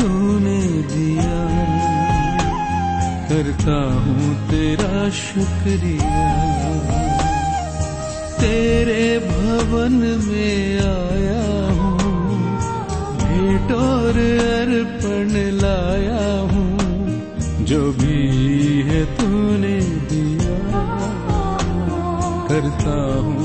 तूने दिया। करता हूँ तेरा शुक्रिया। तेरे भवन में आया हूँ। भेंट और अर्पण लाया हूँ। जो भी है तूने दिया। करता हूँ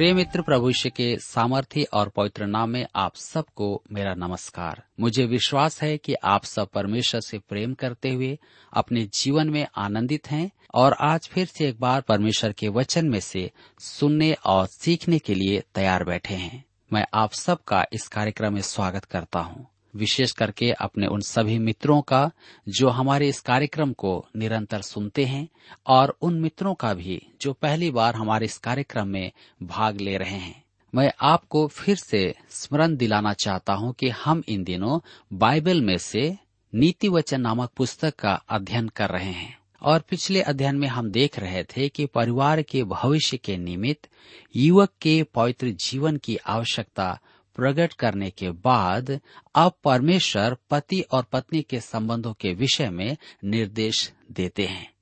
प्रिय मित्र प्रभु के सामर्थ्य और पवित्र नाम में आप सबको मेरा नमस्कार। मुझे विश्वास है कि आप सब परमेश्वर से प्रेम करते हुए अपने जीवन में आनंदित हैं और आज फिर से एक बार परमेश्वर के वचन में से सुनने और सीखने के लिए तैयार बैठे हैं। मैं आप सबका इस कार्यक्रम में स्वागत करता हूँ। विशेष करके अपने उन सभी मित्रों का, जो हमारे इस कार्यक्रम को निरंतर सुनते हैं, और उन मित्रों का भी, जो पहली बार हमारे इस कार्यक्रम में भाग ले रहे हैं। मैं आपको फिर से स्मरण दिलाना चाहता हूँ कि हम इन दिनों बाइबल में से नीति वचन नामक पुस्तक का अध्ययन कर रहे हैं। और पिछले अध्ययन में हम देख रहे थे कि परिवार के भविष्य के निमित्त युवक के पवित्र जीवन की आवश्यकता प्रकट करने के बाद अब परमेश्वर पति और पत्नी के संबंधों के विषय में निर्देश देते हैं।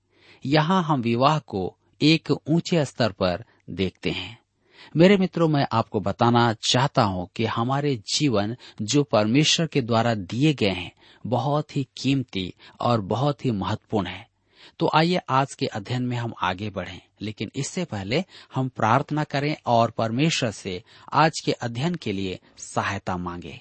यहाँ हम विवाह को एक ऊँचे स्तर पर देखते हैं। मेरे मित्रों, मैं आपको बताना चाहता हूँ कि हमारे जीवन जो परमेश्वर के द्वारा दिए गए हैं, बहुत ही कीमती और बहुत ही महत्वपूर्ण है। तो आइए आज के अध्ययन में हम आगे बढ़ें। लेकिन इससे पहले हम प्रार्थना करें और परमेश्वर से आज के अध्ययन के लिए सहायता मांगे।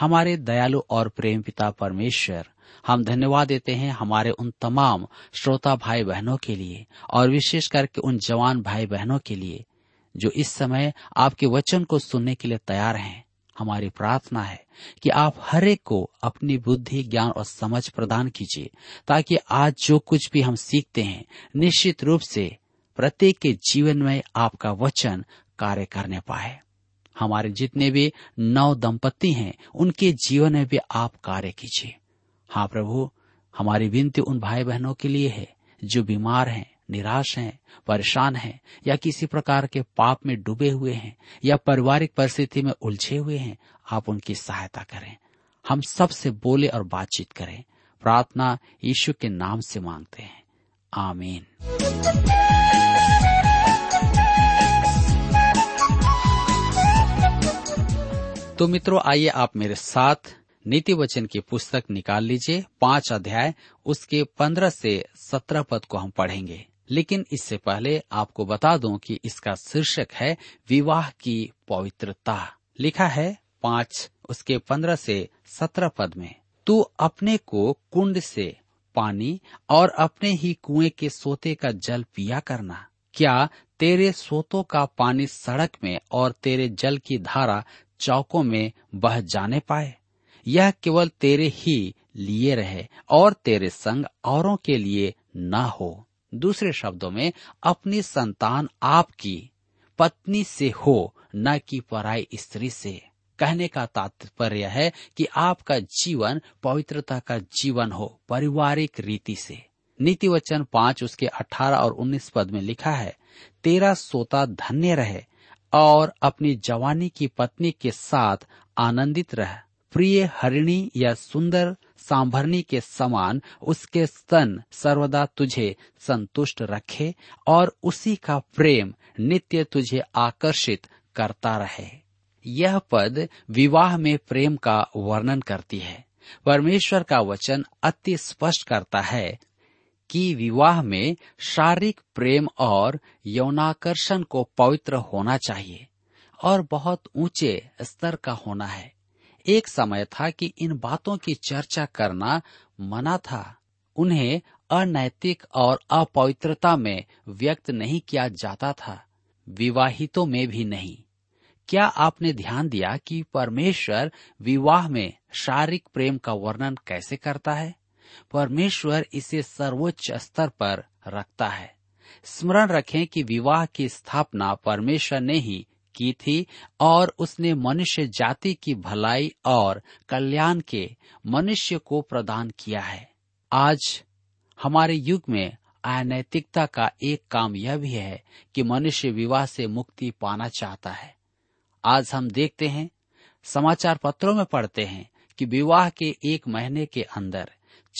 हमारे दयालु और प्रेम पिता परमेश्वर, हम धन्यवाद देते हैं हमारे उन तमाम श्रोता भाई बहनों के लिए और विशेष करके उन जवान भाई बहनों के लिए, जो इस समय आपके वचन को सुनने के लिए तैयार हैं। हमारी प्रार्थना है कि आप हर एक को अपनी बुद्धि, ज्ञान और समझ प्रदान कीजिए, ताकि आज जो कुछ भी हम सीखते हैं, निश्चित रूप से प्रत्येक के जीवन में आपका वचन कार्य करने पाए। हमारे जितने भी नव दंपति हैं, उनके जीवन में भी आप कार्य कीजिए। हाँ प्रभु, हमारी विनती उन भाई बहनों के लिए है, जो बीमार हैं निराश हैं, परेशान हैं, या किसी प्रकार के पाप में डूबे हुए हैं, या पारिवारिक परिस्थिति में उलझे हुए हैं, आप उनकी सहायता करें। हम सबसे बोले और बातचीत करें। प्रार्थना यीशु के नाम से मांगते हैं। आमीन। तो मित्रों, आइए आप मेरे साथ नीति वचन की पुस्तक निकाल लीजिए, पाँच अध्याय, उसके पंद्रह से सत्रह पद को हम पढ़ेंगे। लेकिन इससे पहले आपको बता दूँ कि इसका शीर्षक है विवाह की पवित्रता। लिखा है पाँच, उसके पंद्रह से सत्रह पद में। तू अपने को कुंड से पानी और अपने ही कुएँ के सोते का जल पिया करना। क्या तेरे सोतों का पानी सड़क में और तेरे जल की धारा चौकों में बह जाने पाए? यह केवल तेरे ही लिए रहे और तेरे संग औरों के लिए न हो। दूसरे शब्दों में, अपनी संतान आपकी, पत्नी से हो, न कि पराई स्त्री से। कहने का तात्पर्य है कि आपका जीवन पवित्रता का जीवन हो, पारिवारिक रीति से। नीति वचन पाँच, उसके अठारह और उन्नीस पद में लिखा है, तेरा सोता धन्य रहे और अपनी जवानी की पत्नी के साथ आनंदित रह। प्रिय हरिणी या सुंदर सांभरनी के समान उसके स्तन सर्वदा तुझे संतुष्ट रखे और उसी का प्रेम नित्य तुझे आकर्षित करता रहे। यह पद विवाह में प्रेम का वर्णन करती है। परमेश्वर का वचन अति स्पष्ट करता है कि विवाह में शारीरिक प्रेम और यौनाकर्षण को पवित्र होना चाहिए और बहुत ऊँचे स्तर का होना है। एक समय था कि इन बातों की चर्चा करना मना था। उन्हें अनैतिक और अपवित्रता में व्यक्त नहीं किया जाता था। विवाहितों में भी नहीं। क्या आपने ध्यान दिया कि परमेश्वर विवाह में शारीरिक प्रेम का वर्णन कैसे करता है? परमेश्वर इसे सर्वोच्च स्तर पर रखता है। स्मरण रखें कि विवाह की स्थापना परमेश्वर ने ही की थी और उसने मनुष्य जाति की भलाई और कल्याण के मनुष्य को प्रदान किया है। आज हमारे युग में अनैतिकता का एक काम यह भी है कि मनुष्य विवाह से मुक्ति पाना चाहता है। आज हम देखते हैं, समाचार पत्रों में पढ़ते हैं कि विवाह के एक महीने के अंदर,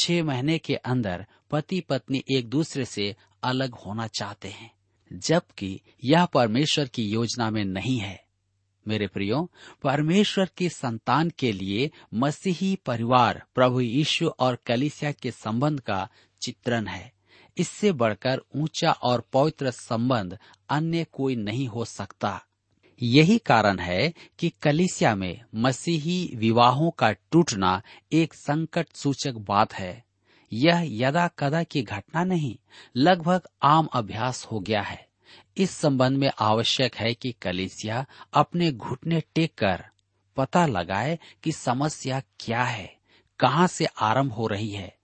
छह महीने के अंदर पति पत्नी एक दूसरे से अलग होना चाहते हैं। जबकि यह परमेश्वर की योजना में नहीं है। मेरे प्रियो, परमेश्वर की संतान के लिए मसीही परिवार प्रभु यीशु और कलिसिया के संबंध का चित्रण है। इससे बढ़कर ऊँचा और पवित्र संबंध अन्य कोई नहीं हो सकता। यही कारण है कि कलिसिया में मसीही विवाहों का टूटना एक संकट सूचक बात है। यह यदा कदा की घटना नहीं, लगभग आम अभ्यास हो गया है। इस संबंध में आवश्यक है कि कलिसिया अपने घुटने टेक कर पता लगाए कि समस्या क्या है, कहाँ से आरंभ हो रही है।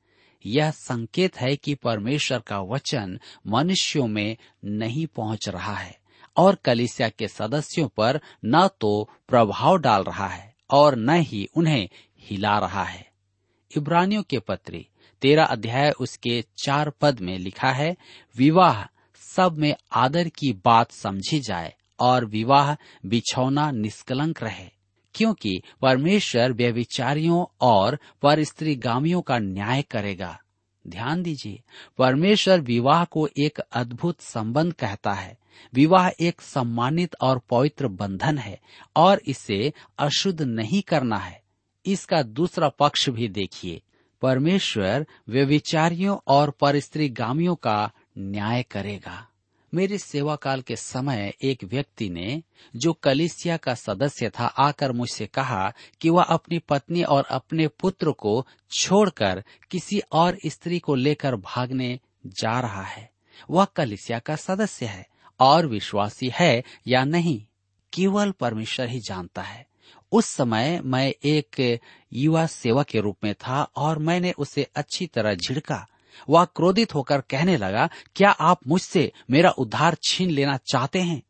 यह संकेत है कि परमेश्वर का वचन मनुष्यों में नहीं पहुँच रहा है और कलिसिया के सदस्यों पर न तो प्रभाव डाल रहा है और न ही उन्हें हिला रहा है। इब्रानियों के पत्री तेरा अध्याय उसके चार पद में लिखा है, विवाह सब में आदर की बात समझी जाए और विवाह बिछौना निष्कलंक रहे, क्योंकि परमेश्वर व्यविचारियों और पर गामियों का न्याय करेगा। ध्यान दीजिए, परमेश्वर विवाह को एक अद्भुत संबंध कहता है। विवाह एक सम्मानित और पवित्र बंधन है और इसे अशुद्ध नहीं करना है। इसका दूसरा पक्ष भी देखिए परमेश्वर व्यविचारियों और गामियों का न्याय करेगा। मेरे सेवा काल के समय एक व्यक्ति ने, जो कलिसिया का सदस्य था, आकर मुझसे कहा कि वह अपनी पत्नी और अपने पुत्र को छोड़कर किसी और स्त्री को लेकर भागने जा रहा है। वह कलिसिया का सदस्य है और विश्वासी है या नहीं, केवल परमेश्वर ही जानता है। उस समय मैं एक युवा सेवा के रूप में था और मैंने उसे अच्छी तरह झिड़का। वह क्रोधित होकर कहने लगा, क्या आप मुझसे मेरा उद्धार छीन लेना चाहते हैं?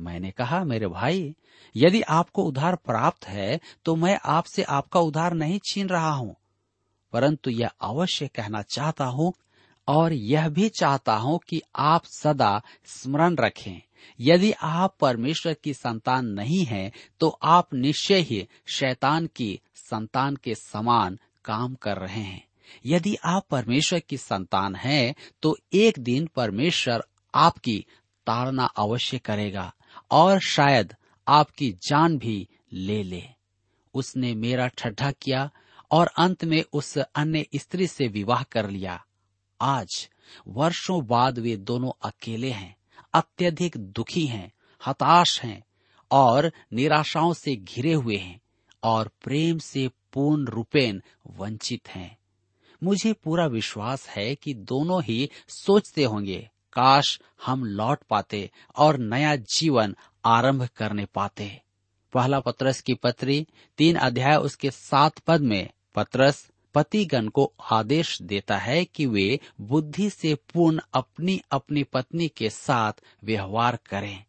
मैंने कहा, मेरे भाई, यदि आपको उधार प्राप्त है तो मैं आपसे आपका उधार नहीं छीन रहा हूँ। परंतु यह अवश्य कहना चाहता हूँ और यह भी चाहता हूँ कि आप सदा स्मरण रखें। यदि आप परमेश्वर की संतान नहीं हैं, तो आप निश्चय ही शैतान की संतान के समान काम कर रहे हैं। यदि आप परमेश्वर की संतान हैं, तो एक दिन परमेश्वर आपकी ताड़ना अवश्य करेगा और शायद आपकी जान भी ले ले। उसने मेरा ठड्ढा किया और अंत में उस अन्य स्त्री से विवाह कर लिया। आज वर्षों बाद वे दोनों अकेले हैं। अत्यधिक दुखी हैं, हताश हैं और निराशाओं से घिरे हुए हैं और प्रेम से पूर्ण रूपेण वंचित हैं। मुझे पूरा विश्वास है कि दोनों ही सोचते होंगे, काश हम लौट पाते और नया जीवन आरंभ करने पाते। पहला पत्रस की पत्री, तीन अध्याय उसके सात पद में, पत्रस पतिगण को आदेश देता है कि वे बुद्धि से पूर्ण अपनी अपनी पत्नी के साथ व्यवहार करें।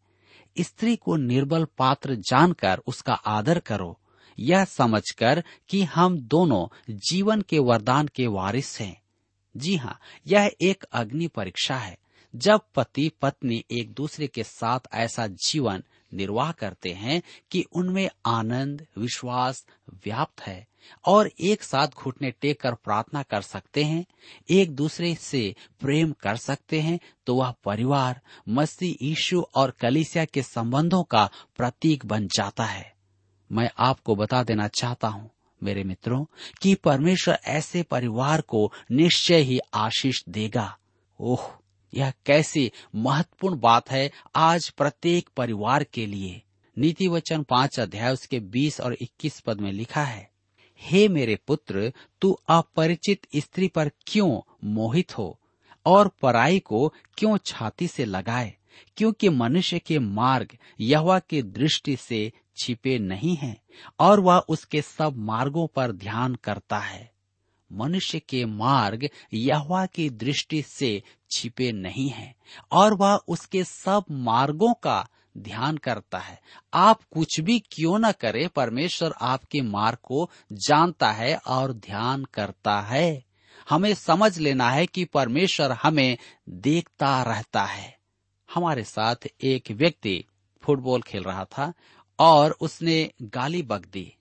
स्त्री को निर्बल पात्र जानकर उसका आदर करो। यह समझकर कि हम दोनों जीवन के वरदान के वारिस हैं। जी हाँ यह एक अग्नि परीक्षा है। जब पति पत्नी एक दूसरे के साथ ऐसा जीवन निर्वाह करते हैं कि उनमें आनंद, विश्वास व्याप्त है और एक साथ घुटने टेक कर प्रार्थना कर सकते हैं, एक दूसरे से प्रेम कर सकते हैं तो वह परिवार, मसीह यीशु और कलिसिया के संबंधों का प्रतीक बन जाता है। मैं आपको बता देना चाहता हूँ, मेरे मित्रों, कि परमेश्वर ऐसे परिवार को निश्चय ही आशीष देगा। ओह, यह कैसी महत्वपूर्ण बात है आज प्रत्येक परिवार के लिए। नीति वचन पाँच अध्याय उसके बीस और इक्कीस पद में लिखा है हे मेरे पुत्र, तू अपरिचित स्त्री पर क्यों मोहित हो? और पराई को क्यों छाती से लगाए? क्योंकि मनुष्य के मार्ग यहवा की दृष्टि से छिपे नहीं हैं, और वह उसके सब मार्गों पर ध्यान करता है। मनुष्य के मार्ग यहवा की दृष्टि से छिपे नहीं हैं, और वह उसके सब मार्गों का ध्यान करता है। आप कुछ भी क्यों न करे, परमेश्वर आपके मार्ग को जानता है और ध्यान करता है। हमें समझ लेना है कि परमेश्वर हमें देखता रहता है। हमारे साथ एक व्यक्ति फुटबॉल खेल रहा था और उसने गाली बक दी।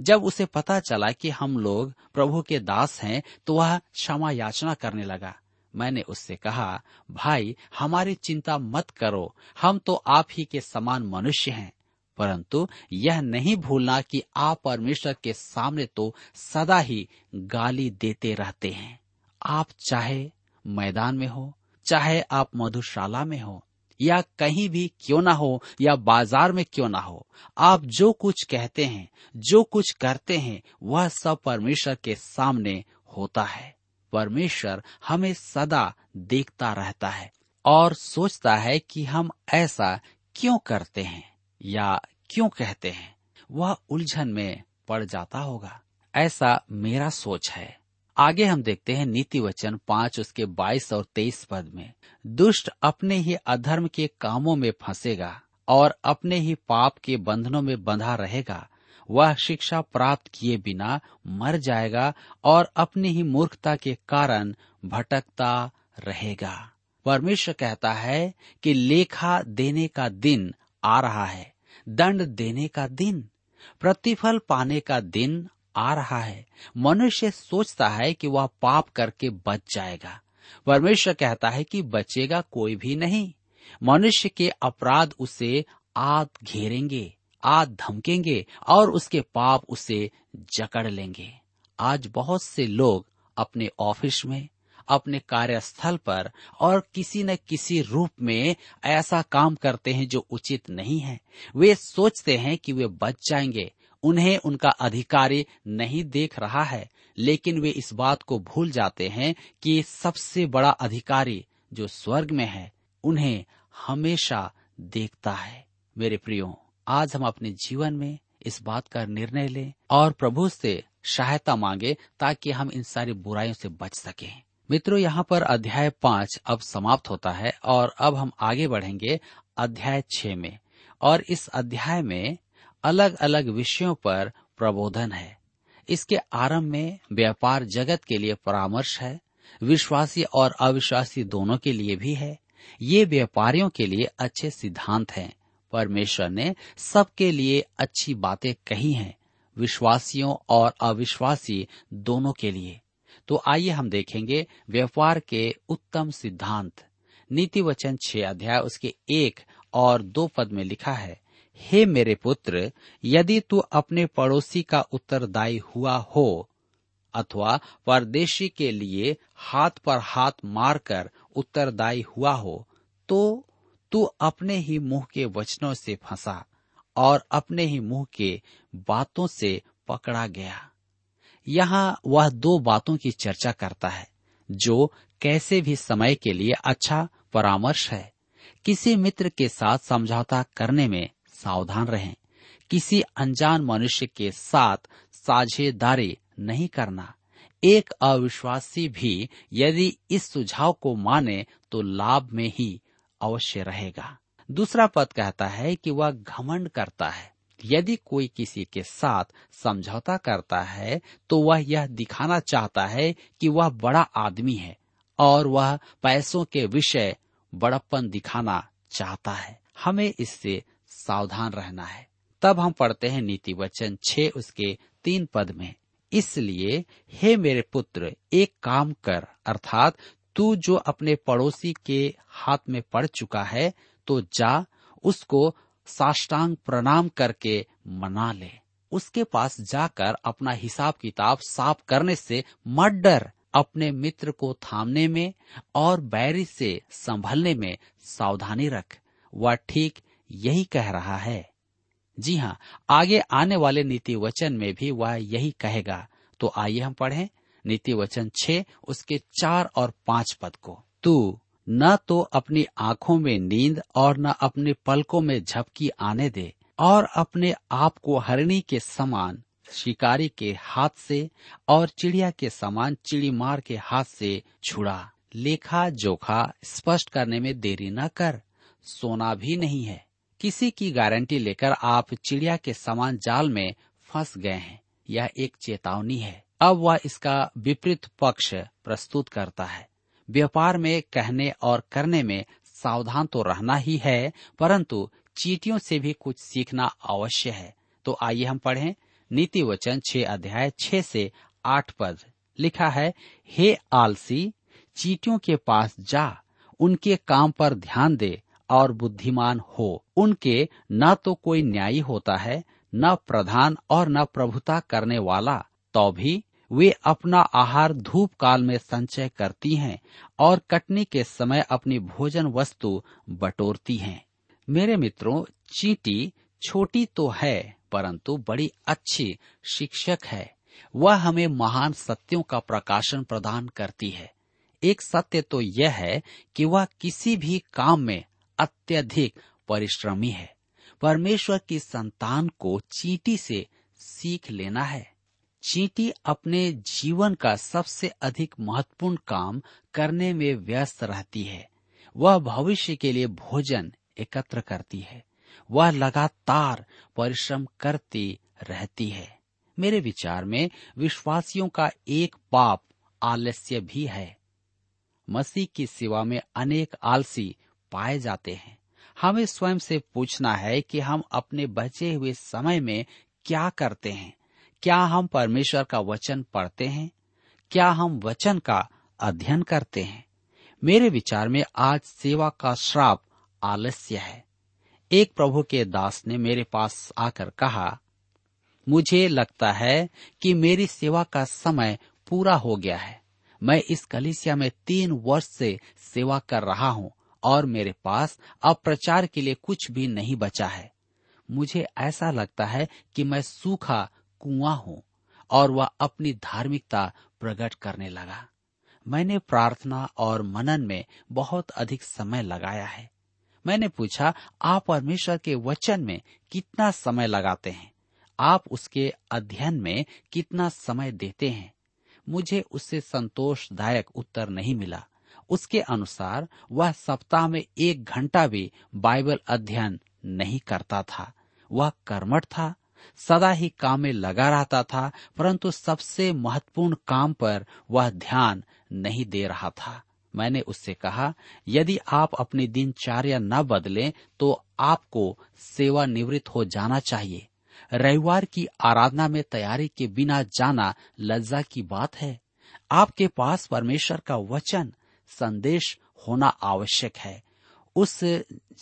जब उसे पता चला कि हम लोग प्रभु के दास हैं तो वह क्षमा याचना करने लगा। मैंने उससे कहा, भाई, हमारी चिंता मत करो, हम तो आप ही के समान मनुष्य हैं। परंतु यह नहीं भूलना कि आप परमेश्वर के सामने तो सदा ही गाली देते रहते हैं। आप चाहे मैदान में हो, चाहे आप मधुशाला में हो, या कहीं भी क्यों ना हो, या बाज़ार में क्यों ना हो, आप जो कुछ कहते हैं, जो कुछ करते हैं, वह सब परमेश्वर के सामने होता है। परमेश्वर हमें सदा देखता रहता है और सोचता है कि हम ऐसा क्यों करते हैं या क्यों कहते हैं। वह उलझन में पड़ जाता होगा। ऐसा मेरा सोच है। आगे हम देखते हैं नीति वचन पाँच उसके बाईस और तेईस पद में। दुष्ट अपने ही अधर्म के कामों में फंसेगा और अपने ही पाप के बंधनों में बंधा रहेगा। वह शिक्षा प्राप्त किए बिना मर जाएगा और अपनी ही मूर्खता के कारण भटकता रहेगा। परमेश्वर कहता है कि लेखा देने का दिन आ रहा है, दंड देने का दिन, प्रतिफल पाने का दिन आ रहा है। मनुष्य सोचता है कि वह पाप करके बच जाएगा। परमेश्वर कहता है कि बचेगा कोई भी नहीं। मनुष्य के अपराध उसे आद घेरेंगे। आद धमकेंगे और उसके पाप उसे जकड़ लेंगे। आज बहुत से लोग अपने ऑफ़िस में, अपने कार्यस्थल पर और किसी न किसी रूप में ऐसा काम करते हैं जो उचित नहीं है। वे सोचते हैं कि वे बच जाएँगे। उन्हें उनका अधिकारी नहीं देख रहा है, लेकिन वे इस बात को भूल जाते हैं कि सबसे बड़ा अधिकारी जो स्वर्ग में है, उन्हें हमेशा देखता है। मेरे प्रियो आज हम अपने जीवन में इस बात का निर्णय लें और प्रभु से सहायता मांगे ताकि हम इन सारी बुराइयों से बच सकें। मित्रों, यहाँ पर अध्याय पाँच अब समाप्त होता है और अब हम आगे बढ़ेंगे अध्याय छह में। और इस अध्याय में अलग अलग विषयों पर प्रबोधन है। इसके आरंभ में व्यापार जगत के लिए परामर्श है, विश्वासी और अविश्वासी दोनों के लिए भी है, ये व्यापारियों के लिए अच्छे सिद्धांत हैं। परमेश्वर ने सबके लिए अच्छी बातें कही हैं, विश्वासियों और अविश्वासी दोनों के लिए। तो आइए हम देखेंगे व्यापार के उत्तम सिद्धांत। नीति वचन छह अध्याय उसके एक और दो पद में लिखा है, हे मेरे पुत्र, यदि तू अपने पड़ोसी का उत्तरदायी हुआ हो, अथवा परदेशी के लिए हाथ पर हाथ मारकर उत्तरदायी हुआ हो तो तू अपने ही मुँह के वचनों से फंसा और अपने ही मुँह के बातों से पकड़ा गया। यहाँ वह दो बातों की चर्चा करता है, जो कैसे भी समय के लिए अच्छा परामर्श है। किसी मित्र के साथ समझौता करने में सावधान रहें। किसी अनजान मनुष्य के साथ साझेदारी नहीं करना। एक अविश्वासी भी यदि इस सुझाव को माने तो लाभ में ही अवश्य रहेगा। दूसरा पद कहता है कि वह घमंड करता है। यदि कोई किसी के साथ समझौता करता है तो वह यह दिखाना चाहता है कि वह बड़ा आदमी है और वह पैसों के विषय बड़प्पन दिखाना चाहता है। हमें इससे सावधान रहना है। तब हम पढ़ते हैं नीति वचन छे उसके तीन पद में। इसलिए, हे मेरे पुत्र, एक काम कर, अर्थात तू जो अपने पड़ोसी के हाथ में पड़ चुका है तो जा, उसको साष्टांग प्रणाम करके मना ले। उसके पास जाकर अपना हिसाब किताब साफ़ करने से मत डर। अपने मित्र को थामने में और बैरी से संभलने में सावधानी रख। वह ठीक यही कह रहा है। जी हाँ आगे आने वाले नीति वचन में भी वह यही कहेगा। तो आइए हम पढ़ें। नीति वचन छह, उसके चार और पाँच पद को। तू न तो अपनी आँखों में नींद और न अपने पलकों में झपकी आने दे और अपने आप को हरणी के समान, शिकारी के हाथ से और चिड़िया के समान चिड़ीमार के हाथ से छुड़ा। लेखा जोखा स्पष्ट करने में देरी न कर। सोना भी नहीं है। किसी की गारंटी लेकर आप चिड़िया के समान जाल में फंस गए हैं। यह एक चेतावनी है। अब वह इसका विपरीत पक्ष प्रस्तुत करता है। व्यापार में कहने और करने में सावधान तो रहना ही है, परंतु चीटियों से भी कुछ सीखना अवश्य है। तो आइए हम पढ़ें नीति वचन छह अध्याय छह से आठ पद। लिखा है, हे आलसी, चीटियों के पास जा, उनके काम पर ध्यान दे और बुद्धिमान हो। उनके न तो कोई न्यायी होता है, न प्रधान और न प्रभुता करने वाला तो भी वे अपना आहार धूप काल में संचय करती हैं और कटनी के समय अपनी भोजन वस्तु बटोरती हैं। मेरे मित्रों, चींटी छोटी तो है, परंतु बड़ी अच्छी शिक्षक है। वह हमें महान सत्यों का प्रकाशन प्रदान करती है। एक सत्य तो यह है कि वह किसी भी काम में अत्यधिक परिश्रमी है। परमेश्वर की संतान को चींटी से सीख लेना है। चींटी अपने जीवन का सबसे अधिक महत्वपूर्ण काम करने में व्यस्त रहती है। वह भविष्य के लिए भोजन एकत्र करती है। वह लगातार परिश्रम करती रहती है। मेरे विचार में विश्वासियों का एक पाप आलस्य भी है। मसीह की सेवा में अनेक आलसी पाए जाते हैं। हमें स्वयं से पूछना है कि हम अपने बचे हुए समय में क्या करते हैं। क्या हम परमेश्वर का वचन पढ़ते हैं? क्या हम वचन का अध्ययन करते हैं? मेरे विचार में आज सेवा का श्राप आलस्य है। एक प्रभु के दास ने मेरे पास आकर कहा, मुझे लगता है कि मेरी सेवा का समय पूरा हो गया है। मैं इस कलिसिया में तीन वर्ष से सेवा कर रहा हूँ और मेरे पास अब प्रचार के लिए कुछ भी नहीं बचा है। मुझे ऐसा लगता है कि मैं सूखा कुआँ हूँ और वह अपनी धार्मिकता प्रकट करने लगा। मैंने प्रार्थना और मनन में बहुत अधिक समय लगाया है। मैंने पूछा, आप परमेश्वर के वचन में कितना समय लगाते हैं? आप उसके अध्ययन में कितना समय देते हैं? मुझे उससे संतोषदायक उत्तर नहीं मिला। उसके अनुसार, वह सप्ताह में एक घंटा भी बाइबल अध्ययन नहीं करता था। वह कर्मठ था सदा ही काम में लगा रहता था, परंतु सबसे महत्वपूर्ण काम पर वह ध्यान नहीं दे रहा था। मैंने उससे कहा, यदि आप अपनी दिनचर्या न बदलें तो आपको सेवा निवृत्त हो जाना चाहिए। रविवार की आराधना में तैयारी के बिना जाना लज्जा की बात है। आपके पास परमेश्वर का वचन, संदेश होना आवश्यक है। उस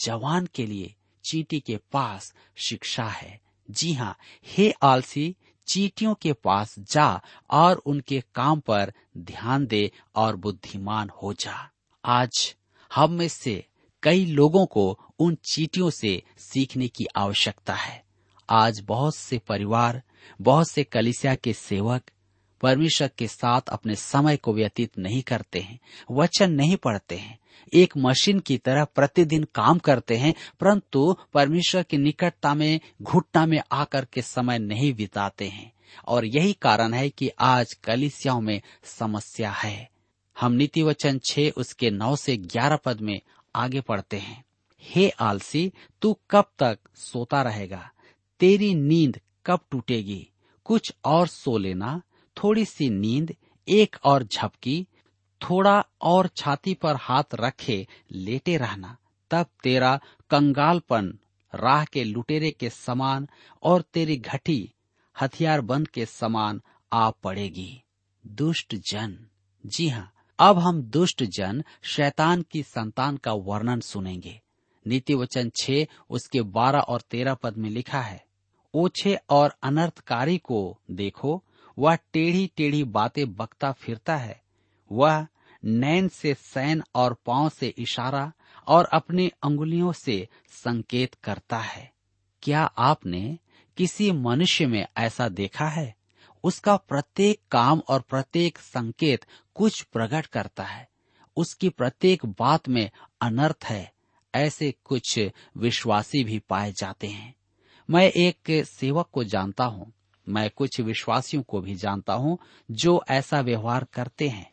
जवान के लिए चीटी के पास शिक्षा है। जी हाँ हे आलसी, चीटियों के पास जा और उनके काम पर ध्यान दे और बुद्धिमान हो जा। आज हम में से कई लोगों को उन चीटियों से सीखने की आवश्यकता है। आज बहुत से परिवार, बहुत से कलिसिया के सेवक परमेश्वर के साथ अपने समय को व्यतीत नहीं करते हैं, वचन नहीं पढ़ते हैं, एक मशीन की तरह प्रतिदिन काम करते हैं, परंतु परमेश्वर की निकटता में, घुटना में आकर के समय नहीं बिताते हैं। और यही कारण है कि आज कलिसियाओं में समस्या है। हम नीति वचन छे उसके नौ से ग्यारह पद में आगे पढ़ते हैं। हे आलसी, तू कब तक सोता रहेगा? तेरी नींद कब टूटेगी? कुछ और सो लेना। थोड़ी सी नींद, एक और झपकी, थोड़ा और छाती पर हाथ रखे लेटे रहना, तब तेरा कंगालपन राह के लुटेरे के समान और तेरी घटी हथियार बंद के समान आ पड़ेगी। दुष्ट जन। जी हाँ अब हम दुष्ट जन शैतान की संतान का वर्णन सुनेंगे। नीति वचन छे, उसके बारह और तेरह पद में लिखा है, ओछे और अनर्थकारी को देखो वह टेढ़ी टेढ़ी बातें बकता फिरता है। वह नैन से सैन और पाँव से इशारा और अपनी अंगुलियों से संकेत करता है। क्या आपने किसी मनुष्य में ऐसा देखा है? उसका प्रत्येक काम और प्रत्येक संकेत कुछ प्रकट करता है। उसकी प्रत्येक बात में अनर्थ है, ऐसे कुछ विश्वासी भी पाए जाते हैं। मैं एक सेवक को जानता हूँ। मैं कुछ विश्वासियों को भी जानता हूँ जो ऐसा व्यवहार करते हैं।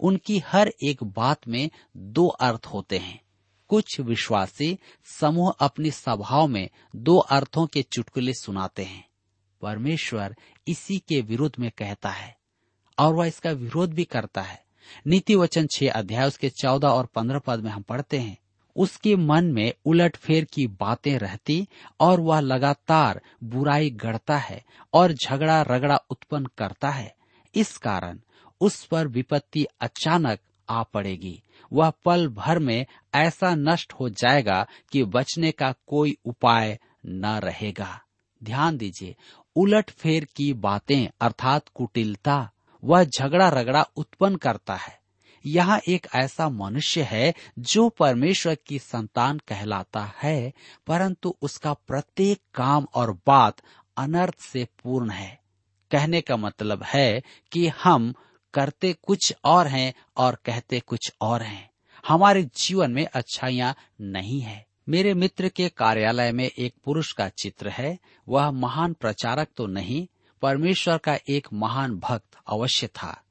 उनकी हर एक बात में दो अर्थ होते हैं। कुछ विश्वासी समूह अपनी सभाओं में दो अर्थों के चुटकुले सुनाते हैं। परमेश्वर इसी के विरोध में कहता है और वह इसका विरोध भी करता है। नीति वचन छह अध्याय उसके चौदह और पंद्रह पद में हम पढ़ते हैं। उसके मन में उलट फेर की बातें रहती और वह लगातार बुराई गढ़ता है और झगड़ा रगड़ा उत्पन्न करता है। इस कारण उस पर विपत्ति अचानक आ पड़ेगी। वह पल भर में ऐसा नष्ट हो जाएगा कि बचने का कोई उपाय न रहेगा। ध्यान दीजिए उलट फेर की बातें अर्थात कुटिलता, वह झगड़ा रगड़ा उत्पन्न करता है। यहाँ एक ऐसा मनुष्य है जो परमेश्वर की संतान कहलाता है, परंतु उसका प्रत्येक काम और बात अनर्थ से पूर्ण है। कहने का मतलब है कि हम करते कुछ और हैं और कहते कुछ और हैं। हमारे जीवन में अच्छाइयाँ नहीं है। मेरे मित्र के कार्यालय में एक पुरुष का चित्र है। वह महान प्रचारक तो नहीं, परमेश्वर का एक महान भक्त अवश्य था।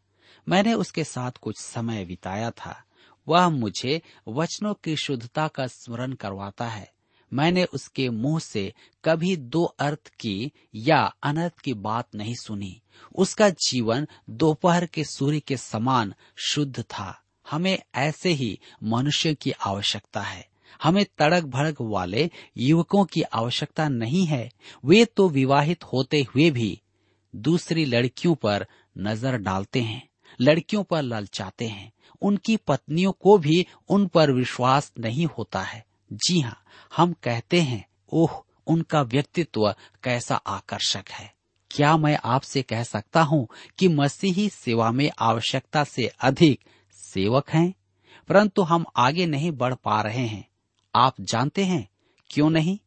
मैंने उसके साथ कुछ समय बिताया था। वह मुझे वचनों की शुद्धता का स्मरण करवाता है। मैंने उसके मुँह से कभी दो अर्थ की या अनर्थ की बात नहीं सुनी। उसका जीवन दोपहर के सूर्य के समान शुद्ध था। हमें ऐसे ही मनुष्य की आवश्यकता है। हमें तड़क भड़क वाले युवकों की आवश्यकता नहीं है। वे तो विवाहित होते हुए भी दूसरी लड़कियों पर नज़र डालते हैं। लड़कियों पर ललचाते हैं। उनकी पत्नियों को भी उन पर विश्वास नहीं होता है। जी हाँ हम कहते हैं, ओह, उनका व्यक्तित्व कैसा आकर्षक है। क्या मैं आपसे कह सकता हूँ कि मसीही सेवा में आवश्यकता से अधिक सेवक हैं? परंतु हम आगे नहीं बढ़ पा रहे हैं। आप जानते हैं, क्यों नहीं?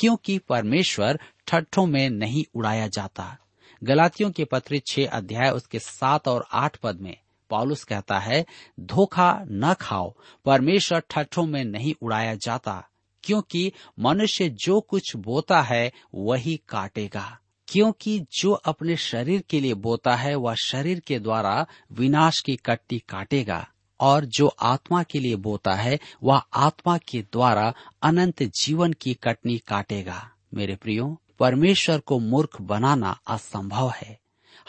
क्योंकि परमेश्वर ठट्ठों में नहीं उड़ाया जाता। गलातियों के पत्र छह अध्याय उसके सात और आठ पद में पॉलुस कहता है, धोखा न खाओ, परमेश्वर ठट्ठों में नहीं उड़ाया जाता, क्योंकि मनुष्य जो कुछ बोता है, वही काटेगा। क्योंकि जो अपने शरीर के लिए बोता है, वह शरीर के द्वारा विनाश की कट्टी काटेगा, और जो आत्मा के लिए बोता है, वह आत्मा के द्वारा अनंत जीवन की कटनी काटेगा। मेरे प्रियो परमेश्वर को मूर्ख बनाना असंभव है।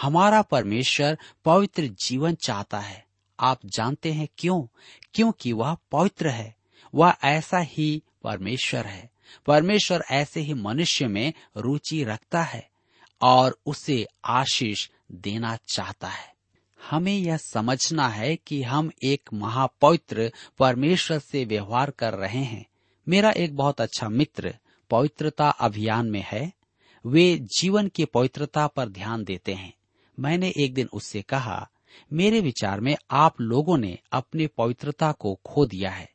हमारा परमेश्वर पवित्र जीवन चाहता है। आप जानते हैं क्यों? क्योंकि वह पवित्र है। वह ऐसा ही परमेश्वर है। परमेश्वर ऐसे ही मनुष्य में रुचि रखता है और उसे आशीष देना चाहता है। हमें यह समझना है कि हम एक महापवित्र परमेश्वर से व्यवहार कर रहे हैं। मेरा एक बहुत अच्छा मित्र पवित्रता अभियान में है। वे जीवन की पवित्रता पर ध्यान देते हैं। मैंने एक दिन उससे कहा, मेरे विचार में आप लोगों ने अपनी पवित्रता को खो दिया है,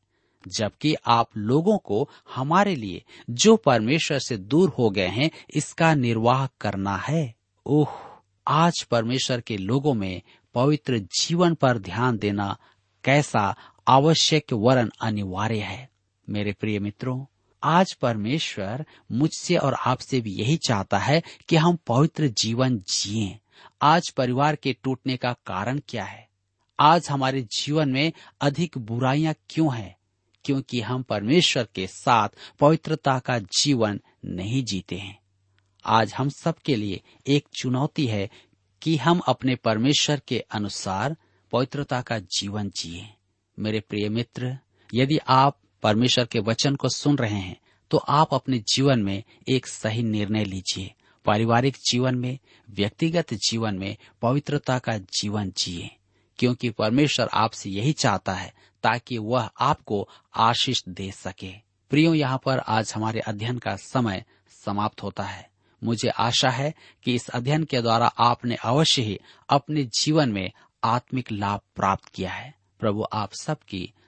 जबकि आप लोगों को हमारे लिए, जो परमेश्वर से दूर हो गए हैं, इसका निर्वाह करना है। ओह, आज परमेश्वर के लोगों में पवित्र जीवन पर ध्यान देना कैसा आवश्यक वरन अनिवार्य है। मेरे प्रिय मित्रों आज परमेश्वर मुझसे और आपसे भी यही चाहता है कि हम पवित्र जीवन जिए। आज परिवार के टूटने का कारण क्या है? आज हमारे जीवन में अधिक बुराइयाँ क्यों हैं? क्योंकि हम परमेश्वर के साथ पवित्रता का जीवन नहीं जीते हैं। आज हम सबके लिए एक चुनौती है कि हम अपने परमेश्वर के अनुसार पवित्रता का जीवन जिए। मेरे प्रिय मित्र, यदि आप परमेश्वर के वचन को सुन रहे हैं तो आप अपने जीवन में एक सही निर्णय लीजिए। पारिवारिक जीवन में, व्यक्तिगत जीवन में पवित्रता का जीवन जिए, क्योंकि परमेश्वर आपसे यही चाहता है, ताकि वह आपको आशीष दे सके। प्रियो, यहाँ पर आज हमारे अध्ययन का समय समाप्त होता है। मुझे आशा है कि इस अध्ययन के द्वारा आपने अवश्य ही अपने जीवन में आत्मिक लाभ प्राप्त किया है। प्रभु, आप सबकी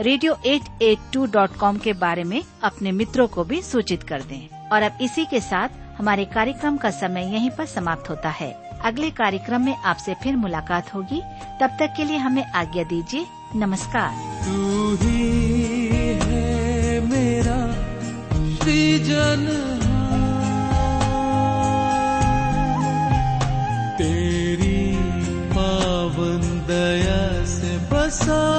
radio eight eight two dot com के बारे में अपने मित्रों को भी सूचित कर दें। और अब इसी के साथ हमारे कार्यक्रम का समय यहीं पर समाप्त होता है। अगले कार्यक्रम में आपसे फिर मुलाकात होगी। तब तक के लिए हमें आज्ञा दीजिए। नमस्कार। तू ही है मेरा सृजन। तेरी पावन दया से बसा